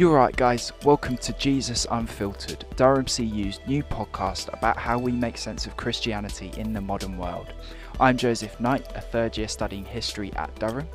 You're right, guys. Welcome to Jesus Unfiltered, Durham CU's new podcast about how we make sense of Christianity in the modern world. I'm Joseph Knight, a third year studying history at Durham.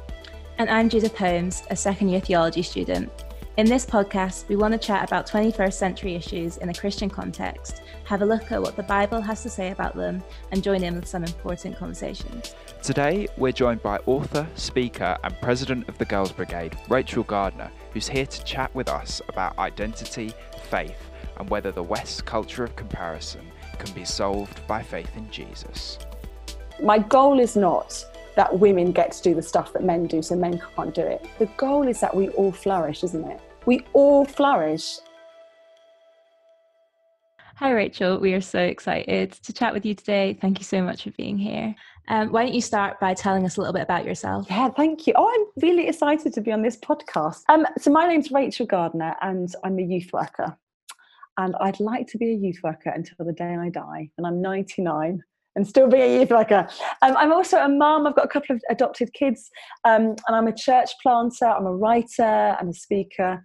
And I'm Judith Holmes, a second year theology student. In this podcast, we want to chat about 21st century issues in a Christian context, have a look at what the Bible has to say about them, and join in with some important conversations. Today, we're joined by author, speaker, and president of the Girls Brigade, Rachel Gardner, who's here to chat with us about identity, faith, and whether the West's culture of comparison can be solved by faith in Jesus. My goal is not that women get to do the stuff that men do so men can't do it. The goal is that we all flourish, isn't it? We all flourish Hi, Rachel. We are so excited to chat with you today. Thank you so much for being here. Um, why don't you start by telling us a little bit about yourself? Yeah, thank you. Oh, I'm really excited to be on this podcast. Um, so, my name's Rachel Gardner, and I'm a youth worker. And I'd like to be a youth worker until the day I die, and I'm 99 and still be a youth worker. Um, I'm also a mum. I've got a couple of adopted kids, um, and I'm a church planter. I'm a writer. I'm a speaker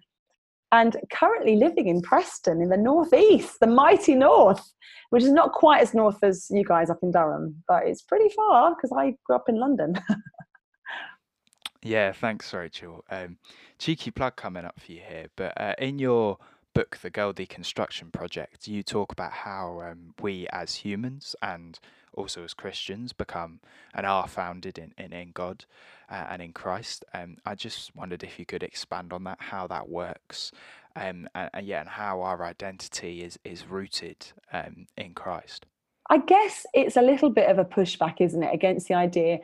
and currently living in Preston in the northeast, the mighty north, which is not quite as north as you guys up in Durham, but it's pretty far because I grew up in London. yeah, thanks, Rachel. Um, cheeky plug coming up for you here, but uh, in your book, The Girl Deconstruction Project, you talk about how um, we as humans and also as Christians become and are founded in, in, in God uh, and in Christ. Um, I just wondered if you could expand on that, how that works, um, and, and yeah, and how our identity is is rooted um, in Christ. I guess it's a little bit of a pushback, isn't it, against the idea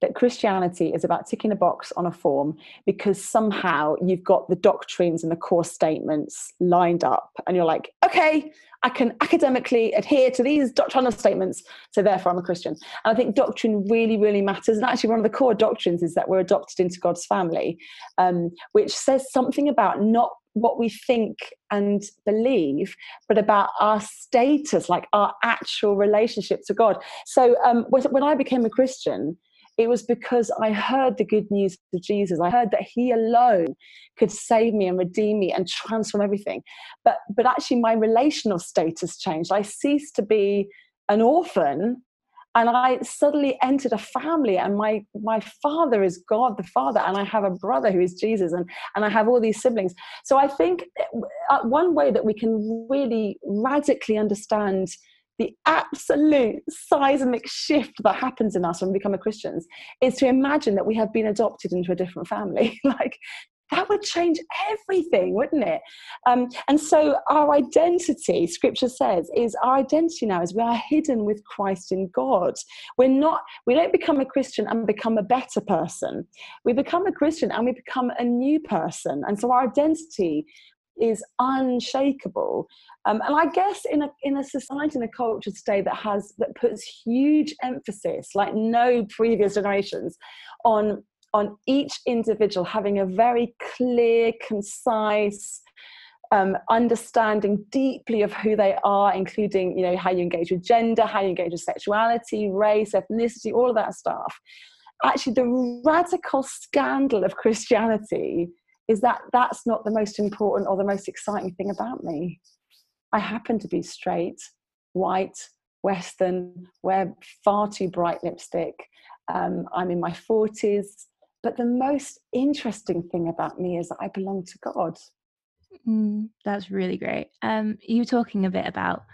that Christianity is about ticking a box on a form because somehow you've got the doctrines and the core statements lined up, and you're like, okay, I can academically adhere to these doctrinal statements, so therefore I'm a Christian. And I think doctrine really, really matters. And actually, one of the core doctrines is that we're adopted into God's family, um, which says something about not what we think and believe, but about our status, like our actual relationship to God. So um, when I became a Christian, it was because I heard the good news of Jesus. I heard that He alone could save me and redeem me and transform everything. But but actually, my relational status changed. I ceased to be an orphan and I suddenly entered a family, and my my father is God the Father, and I have a brother who is Jesus, and and I have all these siblings. So I think uh, one way that we can really radically understand the absolute seismic shift that happens in us when we become Christians is to imagine that we have been adopted into a different family. like that would change everything, wouldn't it? Um, and so our identity, Scripture says, is our identity now is we are hidden with Christ in God. We're not. We don't become a Christian and become a better person. We become a Christian and we become a new person. And so our identity is unshakable. Um, and I guess in a in a society and a culture today that has that puts huge emphasis, like no previous generations, on on each individual having a very clear, concise, um, understanding deeply of who they are, including you know how you engage with gender, how you engage with sexuality, race, ethnicity, all of that stuff. Actually, the radical scandal of Christianity is that that's not the most important or the most exciting thing about me. I happen to be straight, white, Western, wear far too bright lipstick. Um, I'm in my 40s. But the most interesting thing about me is that I belong to God. Mm, that's really great. Um, you were talking a bit about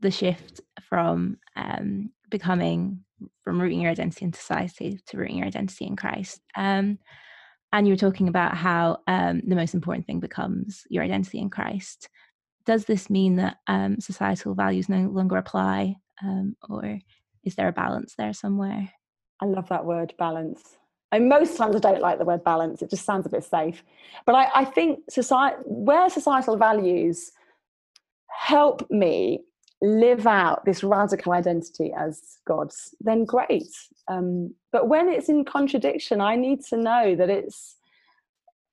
the shift from um, becoming, from rooting your identity in society to rooting your identity in Christ. Um, and you were talking about how um, the most important thing becomes your identity in Christ. Does this mean that um, societal values no longer apply, um, or is there a balance there somewhere? I love that word, balance. And most times I don't like the word balance; it just sounds a bit safe. But I, I think society, where societal values help me live out this radical identity as God's, then great. Um, but when it's in contradiction, I need to know that it's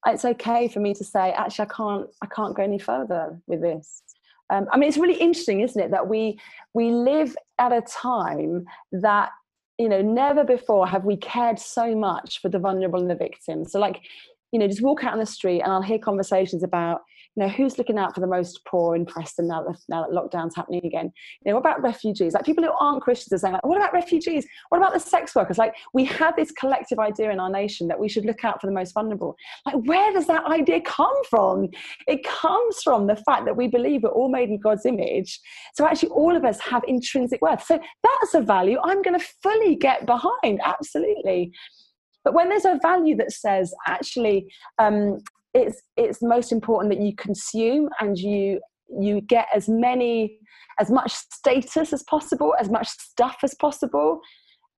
it's okay for me to say, actually, I can't I can't go any further with this. Um, I mean, it's really interesting, isn't it, that we we live at a time that you know never before have we cared so much for the vulnerable and the victims. So, like you know, just walk out on the street and I'll hear conversations about, you know, who's looking out for the most poor in Preston now that, now that lockdown's happening again? You know, what about refugees? Like people who aren't Christians are saying, like, what about refugees? What about the sex workers? Like we have this collective idea in our nation that we should look out for the most vulnerable. Like where does that idea come from? It comes from the fact that we believe we're all made in God's image. So actually all of us have intrinsic worth. So that's a value I'm going to fully get behind. Absolutely. But when there's a value that says actually um, it's it's most important that you consume and you you get as many as much status as possible, as much stuff as possible.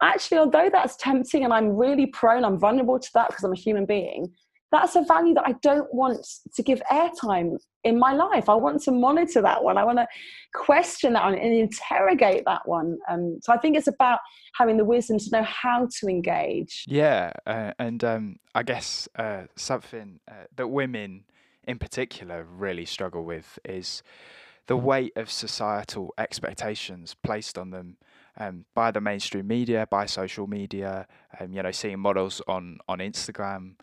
Actually, although that's tempting and I'm really prone, I'm vulnerable to that because I'm a human being, that's a value that I don't want to give airtime in my life. I want to monitor that one. I want to question that one and interrogate that one. Um, so I think it's about having the wisdom to know how to engage. Yeah, uh, and um, I guess uh, something uh, that women in particular really struggle with is the weight of societal expectations placed on them um, by the mainstream media, by social media. Um, you know, seeing models on on Instagram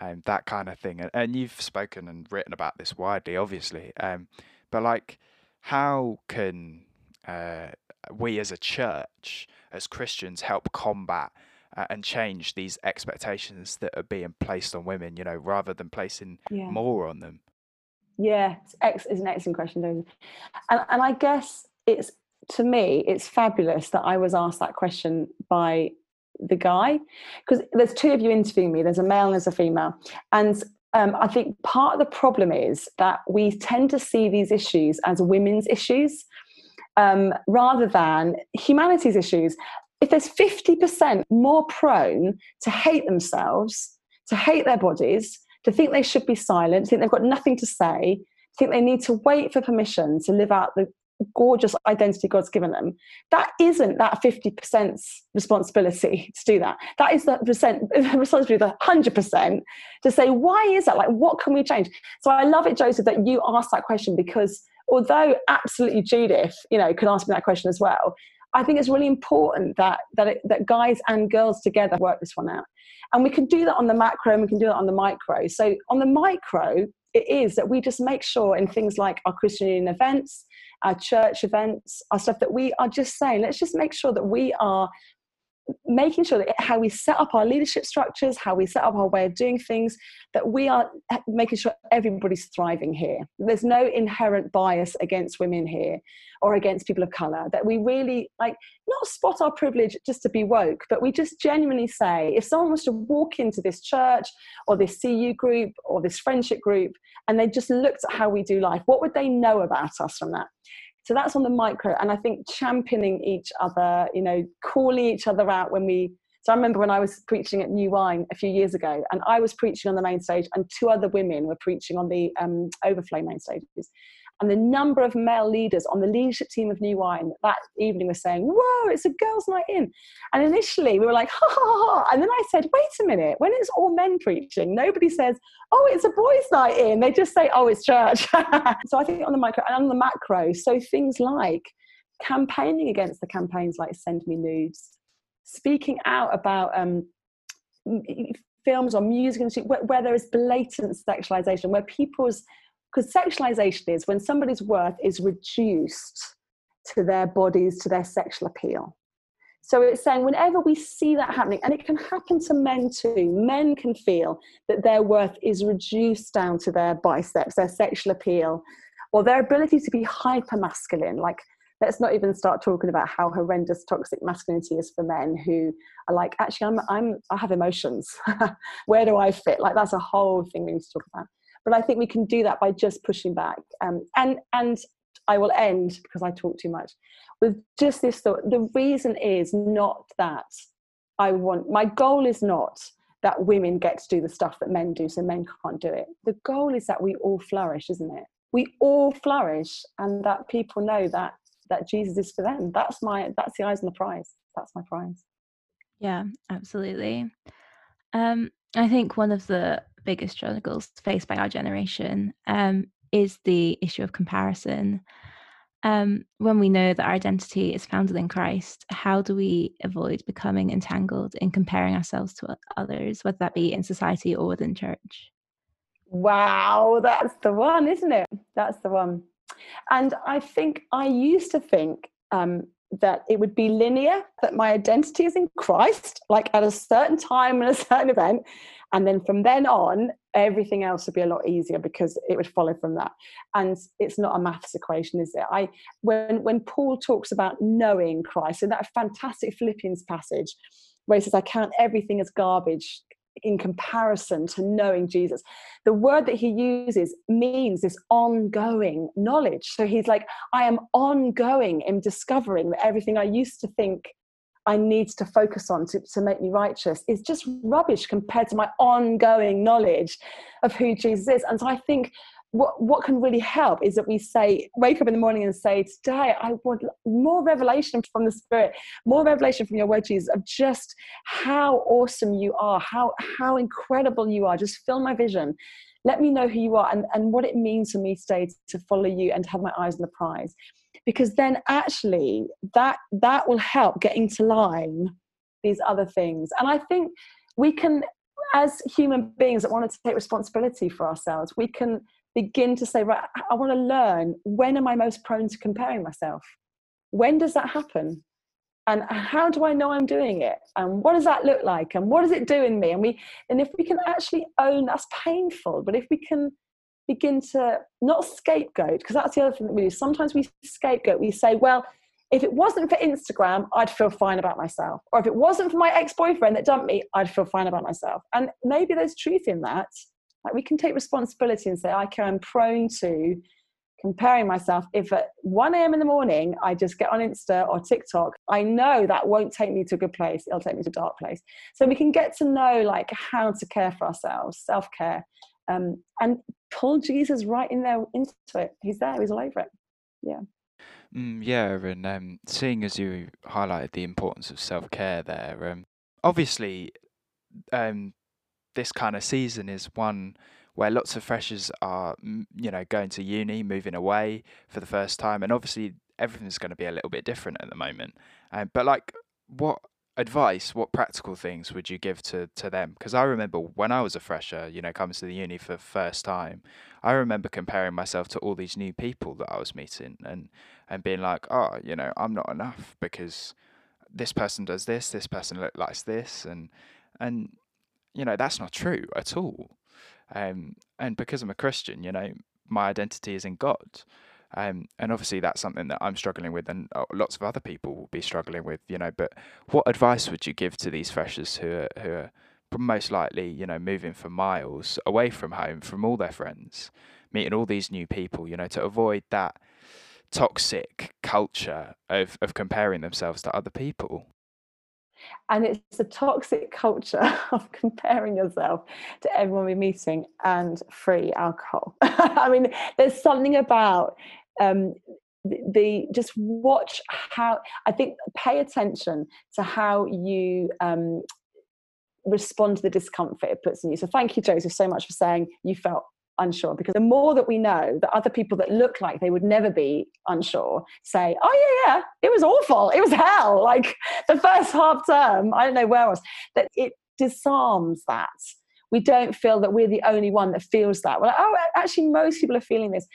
um, that kind of thing. And, and you've spoken and written about this widely, obviously. Um, but like, how can uh, we as a church, as Christians, help combat uh, and change these expectations that are being placed on women? You know, rather than placing yeah. more on them. Yeah, it's, it's an excellent question, David. And, and I guess it's to me, it's fabulous that I was asked that question by the guy because there's two of you interviewing me there's a male and there's a female and um, I think part of the problem is that we tend to see these issues as women's issues um, rather than humanity's issues. If there's 50% more prone to hate themselves, to hate their bodies, to think they should be silent, think they've got nothing to say, think they need to wait for permission to live out the gorgeous identity God's given them, that isn't that 50% responsibility to do that. That is the percent responsibility the 100% to say, why is that? Like, what can we change? So I love it, Joseph, that you asked that question because although absolutely Judith, you know, could ask me that question as well, I think it's really important that that, it, that guys and girls together work this one out. And we can do that on the macro and we can do that on the micro. So on the micro, it is that we just make sure in things like our Christian Union events, our church events, our stuff that we are just saying, let's just make sure that we are making sure that how we set up our leadership structures, how we set up our way of doing things, that we are eh, making sure everybody's thriving here. There's no inherent bias against women here or against people of color, that we really like not spot our privilege just to be woke, but we just genuinely say if someone was to walk into this church or this CU group or this friendship group and they just looked at how we do life, what would they know about us from that? So that's on the micro. And I think championing each other, you know, calling each other out when we. So I remember when I was preaching at New Wine a few years ago, and I was preaching on the main stage, and two other women were preaching on the um, overflow main stages. And the number of male leaders on the leadership team of New Wine that evening were saying, Whoa, it's a girls' night in. And initially we were like, Ha ha ha. And then I said, Wait a minute, when it's all men preaching, nobody says, Oh, it's a boys' night in. They just say, Oh, it's church. so I think on the micro and on the macro, so things like campaigning against the campaigns like Send Me Nudes, speaking out about um, films or music where, where there is blatant sexualization, where people's because sexualization is when somebody's worth is reduced to their bodies, to their sexual appeal. So it's saying whenever we see that happening, and it can happen to men too, men can feel that their worth is reduced down to their biceps, their sexual appeal, or their ability to be hyper masculine. Like, let's not even start talking about how horrendous toxic masculinity is for men who are like, actually, I'm, I'm, I have emotions. Where do I fit? Like, that's a whole thing we need to talk about but I think we can do that by just pushing back. Um, and and I will end because I talk too much with just this thought. The reason is not that I want. My goal is not that women get to do the stuff that men do, so men can't do it. The goal is that we all flourish, isn't it? We all flourish, and that people know that that Jesus is for them. That's my. That's the eyes on the prize. That's my prize. Yeah, absolutely. Um, I think one of the biggest struggles faced by our generation um, is the issue of comparison. um, when we know that our identity is founded in Christ, how do we avoid becoming entangled in comparing ourselves to others, whether that be in society or within church? Wow, that's the one, isn't it? That's the one. And I think I used to think um, that it would be linear, that my identity is in Christ, like at a certain time and a certain event. And then from then on, everything else would be a lot easier because it would follow from that. And it's not a maths equation, is it? I when when Paul talks about knowing Christ in that fantastic Philippians passage where he says, I count everything as garbage in comparison to knowing Jesus. The word that he uses means this ongoing knowledge. So he's like, I am ongoing in discovering that everything I used to think I need to focus on to, to make me righteous is just rubbish compared to my ongoing knowledge of who Jesus is. And so I think what what can really help is that we say wake up in the morning and say today i want more revelation from the spirit more revelation from your word jesus of just how awesome you are how how incredible you are. Just fill my vision. Let me know who you are and, and what it means for me today to follow you and to have my eyes on the prize because then actually that that will help get into line these other things and i think we can as human beings that want to take responsibility for ourselves we can begin to say, right, I want to learn when am I most prone to comparing myself? When does that happen? And how do I know I'm doing it? And what does that look like? And what does it do in me? And we and if we can actually own that's painful, but if we can begin to not scapegoat, because that's the other thing that we do. Sometimes we scapegoat, we say, well, if it wasn't for Instagram, I'd feel fine about myself. Or if it wasn't for my ex-boyfriend that dumped me, I'd feel fine about myself. And maybe there's truth in that. Like we can take responsibility and say, okay, I'm prone to comparing myself. If at 1 a.m. in the morning I just get on Insta or TikTok, I know that won't take me to a good place. It'll take me to a dark place. So we can get to know like how to care for ourselves, self-care, um, and pull Jesus right in there into it. He's there. He's all over it. Yeah. Mm, yeah, and um, seeing as you highlighted the importance of self care there, um, obviously um, this kind of season is one where lots of freshers are, you know, going to uni, moving away for the first time, and obviously everything's going to be a little bit different at the moment. Um, but like, what advice, what practical things would you give to to them? Because I remember when I was a fresher, you know, coming to the uni for the first time, I remember comparing myself to all these new people that I was meeting, and and being like, oh, you know, I'm not enough because this person does this, this person looks like this, and and you know, that's not true at all. Um, and because I'm a Christian, you know, my identity is in God. Um, and obviously that's something that I'm struggling with, and uh, lots of other people will be struggling with, you know. But what advice would you give to these freshers who are who are most likely, you know, moving for miles away from home, from all their friends, meeting all these new people, you know, to avoid that toxic culture of of comparing themselves to other people? And it's a toxic culture of comparing yourself to everyone we're meeting and free alcohol. I mean there's something about um, the, the, just watch how i think pay attention to how you um, respond to the discomfort it puts in you. So thank you joseph so much for saying you felt unsure because the more that we know that other people that look like they would never be unsure say oh yeah yeah it was awful. It was hell. Like the first half term i don't know where else that it disarms that. We don't feel that we're the only one that feels that. We're like oh actually most people are feeling this.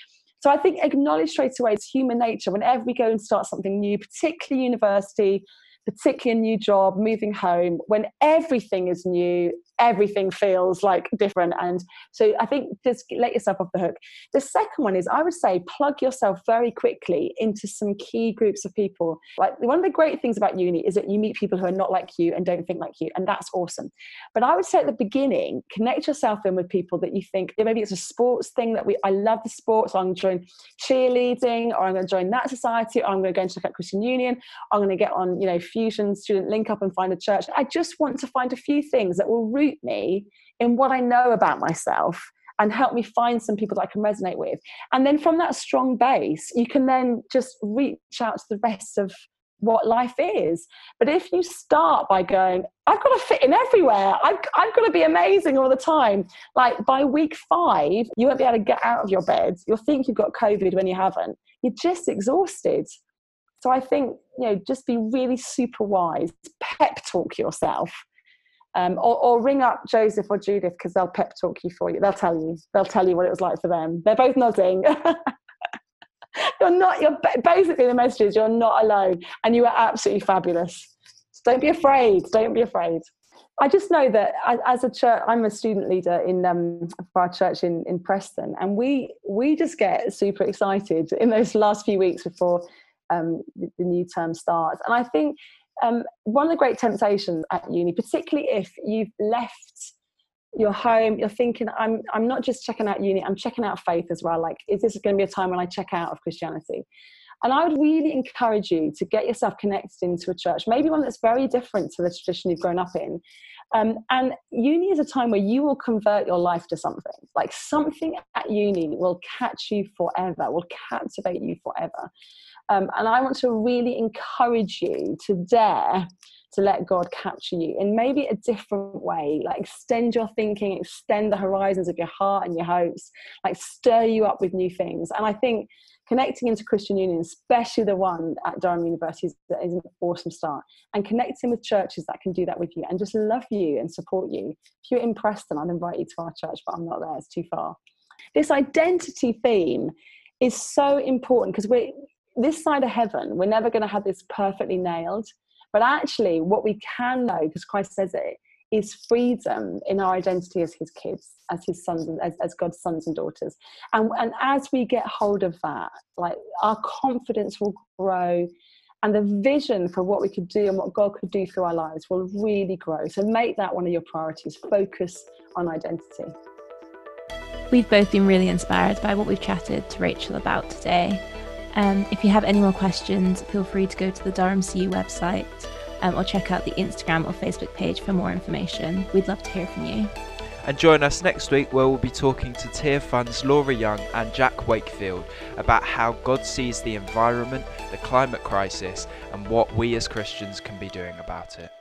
So i think acknowledge straight away it's human nature whenever we go and start something new particularly university particularly a new job, moving home, when everything is new, everything feels like different. And so I think just let yourself off the hook. The second one is I would say plug yourself very quickly into some key groups of people. Like one of the great things about uni is that you meet people who are not like you and don't think like you, and that's awesome. But I would say at the beginning, connect yourself in with people that you think maybe it's a sports thing that we I love the sports, so I'm going to join cheerleading, or I'm going to join that society, or I'm going to go and check out Christian Union, I'm going to get on, you know, Fusion Student Link Up and find a church. I just want to find a few things that will root me in what I know about myself and help me find some people that I can resonate with. And then from that strong base, you can then just reach out to the rest of what life is. But if you start by going, I've got to fit in everywhere, I've, I've got to be amazing all the time, like by week five, you won't be able to get out of your bed. You'll think you've got COVID when you haven't. You're just exhausted. So I think, you know, just be really super wise, pep talk yourself. Um, or, or, ring up Joseph or Judith because they'll pep talk you for you. They'll tell you. They'll tell you what it was like for them. They're both nodding. you're not. You're basically the message is you're not alone, and you are absolutely fabulous. So don't be afraid. Don't be afraid. I just know that as a church, I'm a student leader in um, for our church in, in Preston, and we we just get super excited in those last few weeks before um, the, the new term starts. And I think um, one of the great temptations at uni, particularly if you've left your home, you're thinking, I'm, I'm not just checking out uni, I'm checking out faith as well. Like, is this going to be a time when I check out of Christianity? And I would really encourage you to get yourself connected into a church, maybe one that's very different to the tradition you've grown up in. Um, and uni is a time where you will convert your life to something. Like something at uni will catch you forever, will captivate you forever. Um, and I want to really encourage you to dare to let God capture you in maybe a different way, like extend your thinking, extend the horizons of your heart and your hopes, like stir you up with new things. And I think connecting into Christian Union, especially the one at Durham University, is, is an awesome start. And connecting with churches that can do that with you and just love you and support you. If you're in Preston, I'd invite you to our church, but I'm not there, it's too far. This identity theme is so important because we're this side of heaven, we're never going to have this perfectly nailed. But actually, what we can know, because Christ says it, is freedom in our identity as his kids, as his sons, as, as God's sons and daughters. And, and as we get hold of that, like our confidence will grow and the vision for what we could do and what God could do through our lives will really grow. So make that one of your priorities. Focus on identity. We've both been really inspired by what we've chatted to Rachel about today. Um, if you have any more questions, feel free to go to the Durham CU website um, or check out the Instagram or Facebook page for more information. We'd love to hear from you. And join us next week where we'll be talking to Tearfund's Laura Young and Jack Wakefield about how God sees the environment, the climate crisis, and what we as Christians can be doing about it.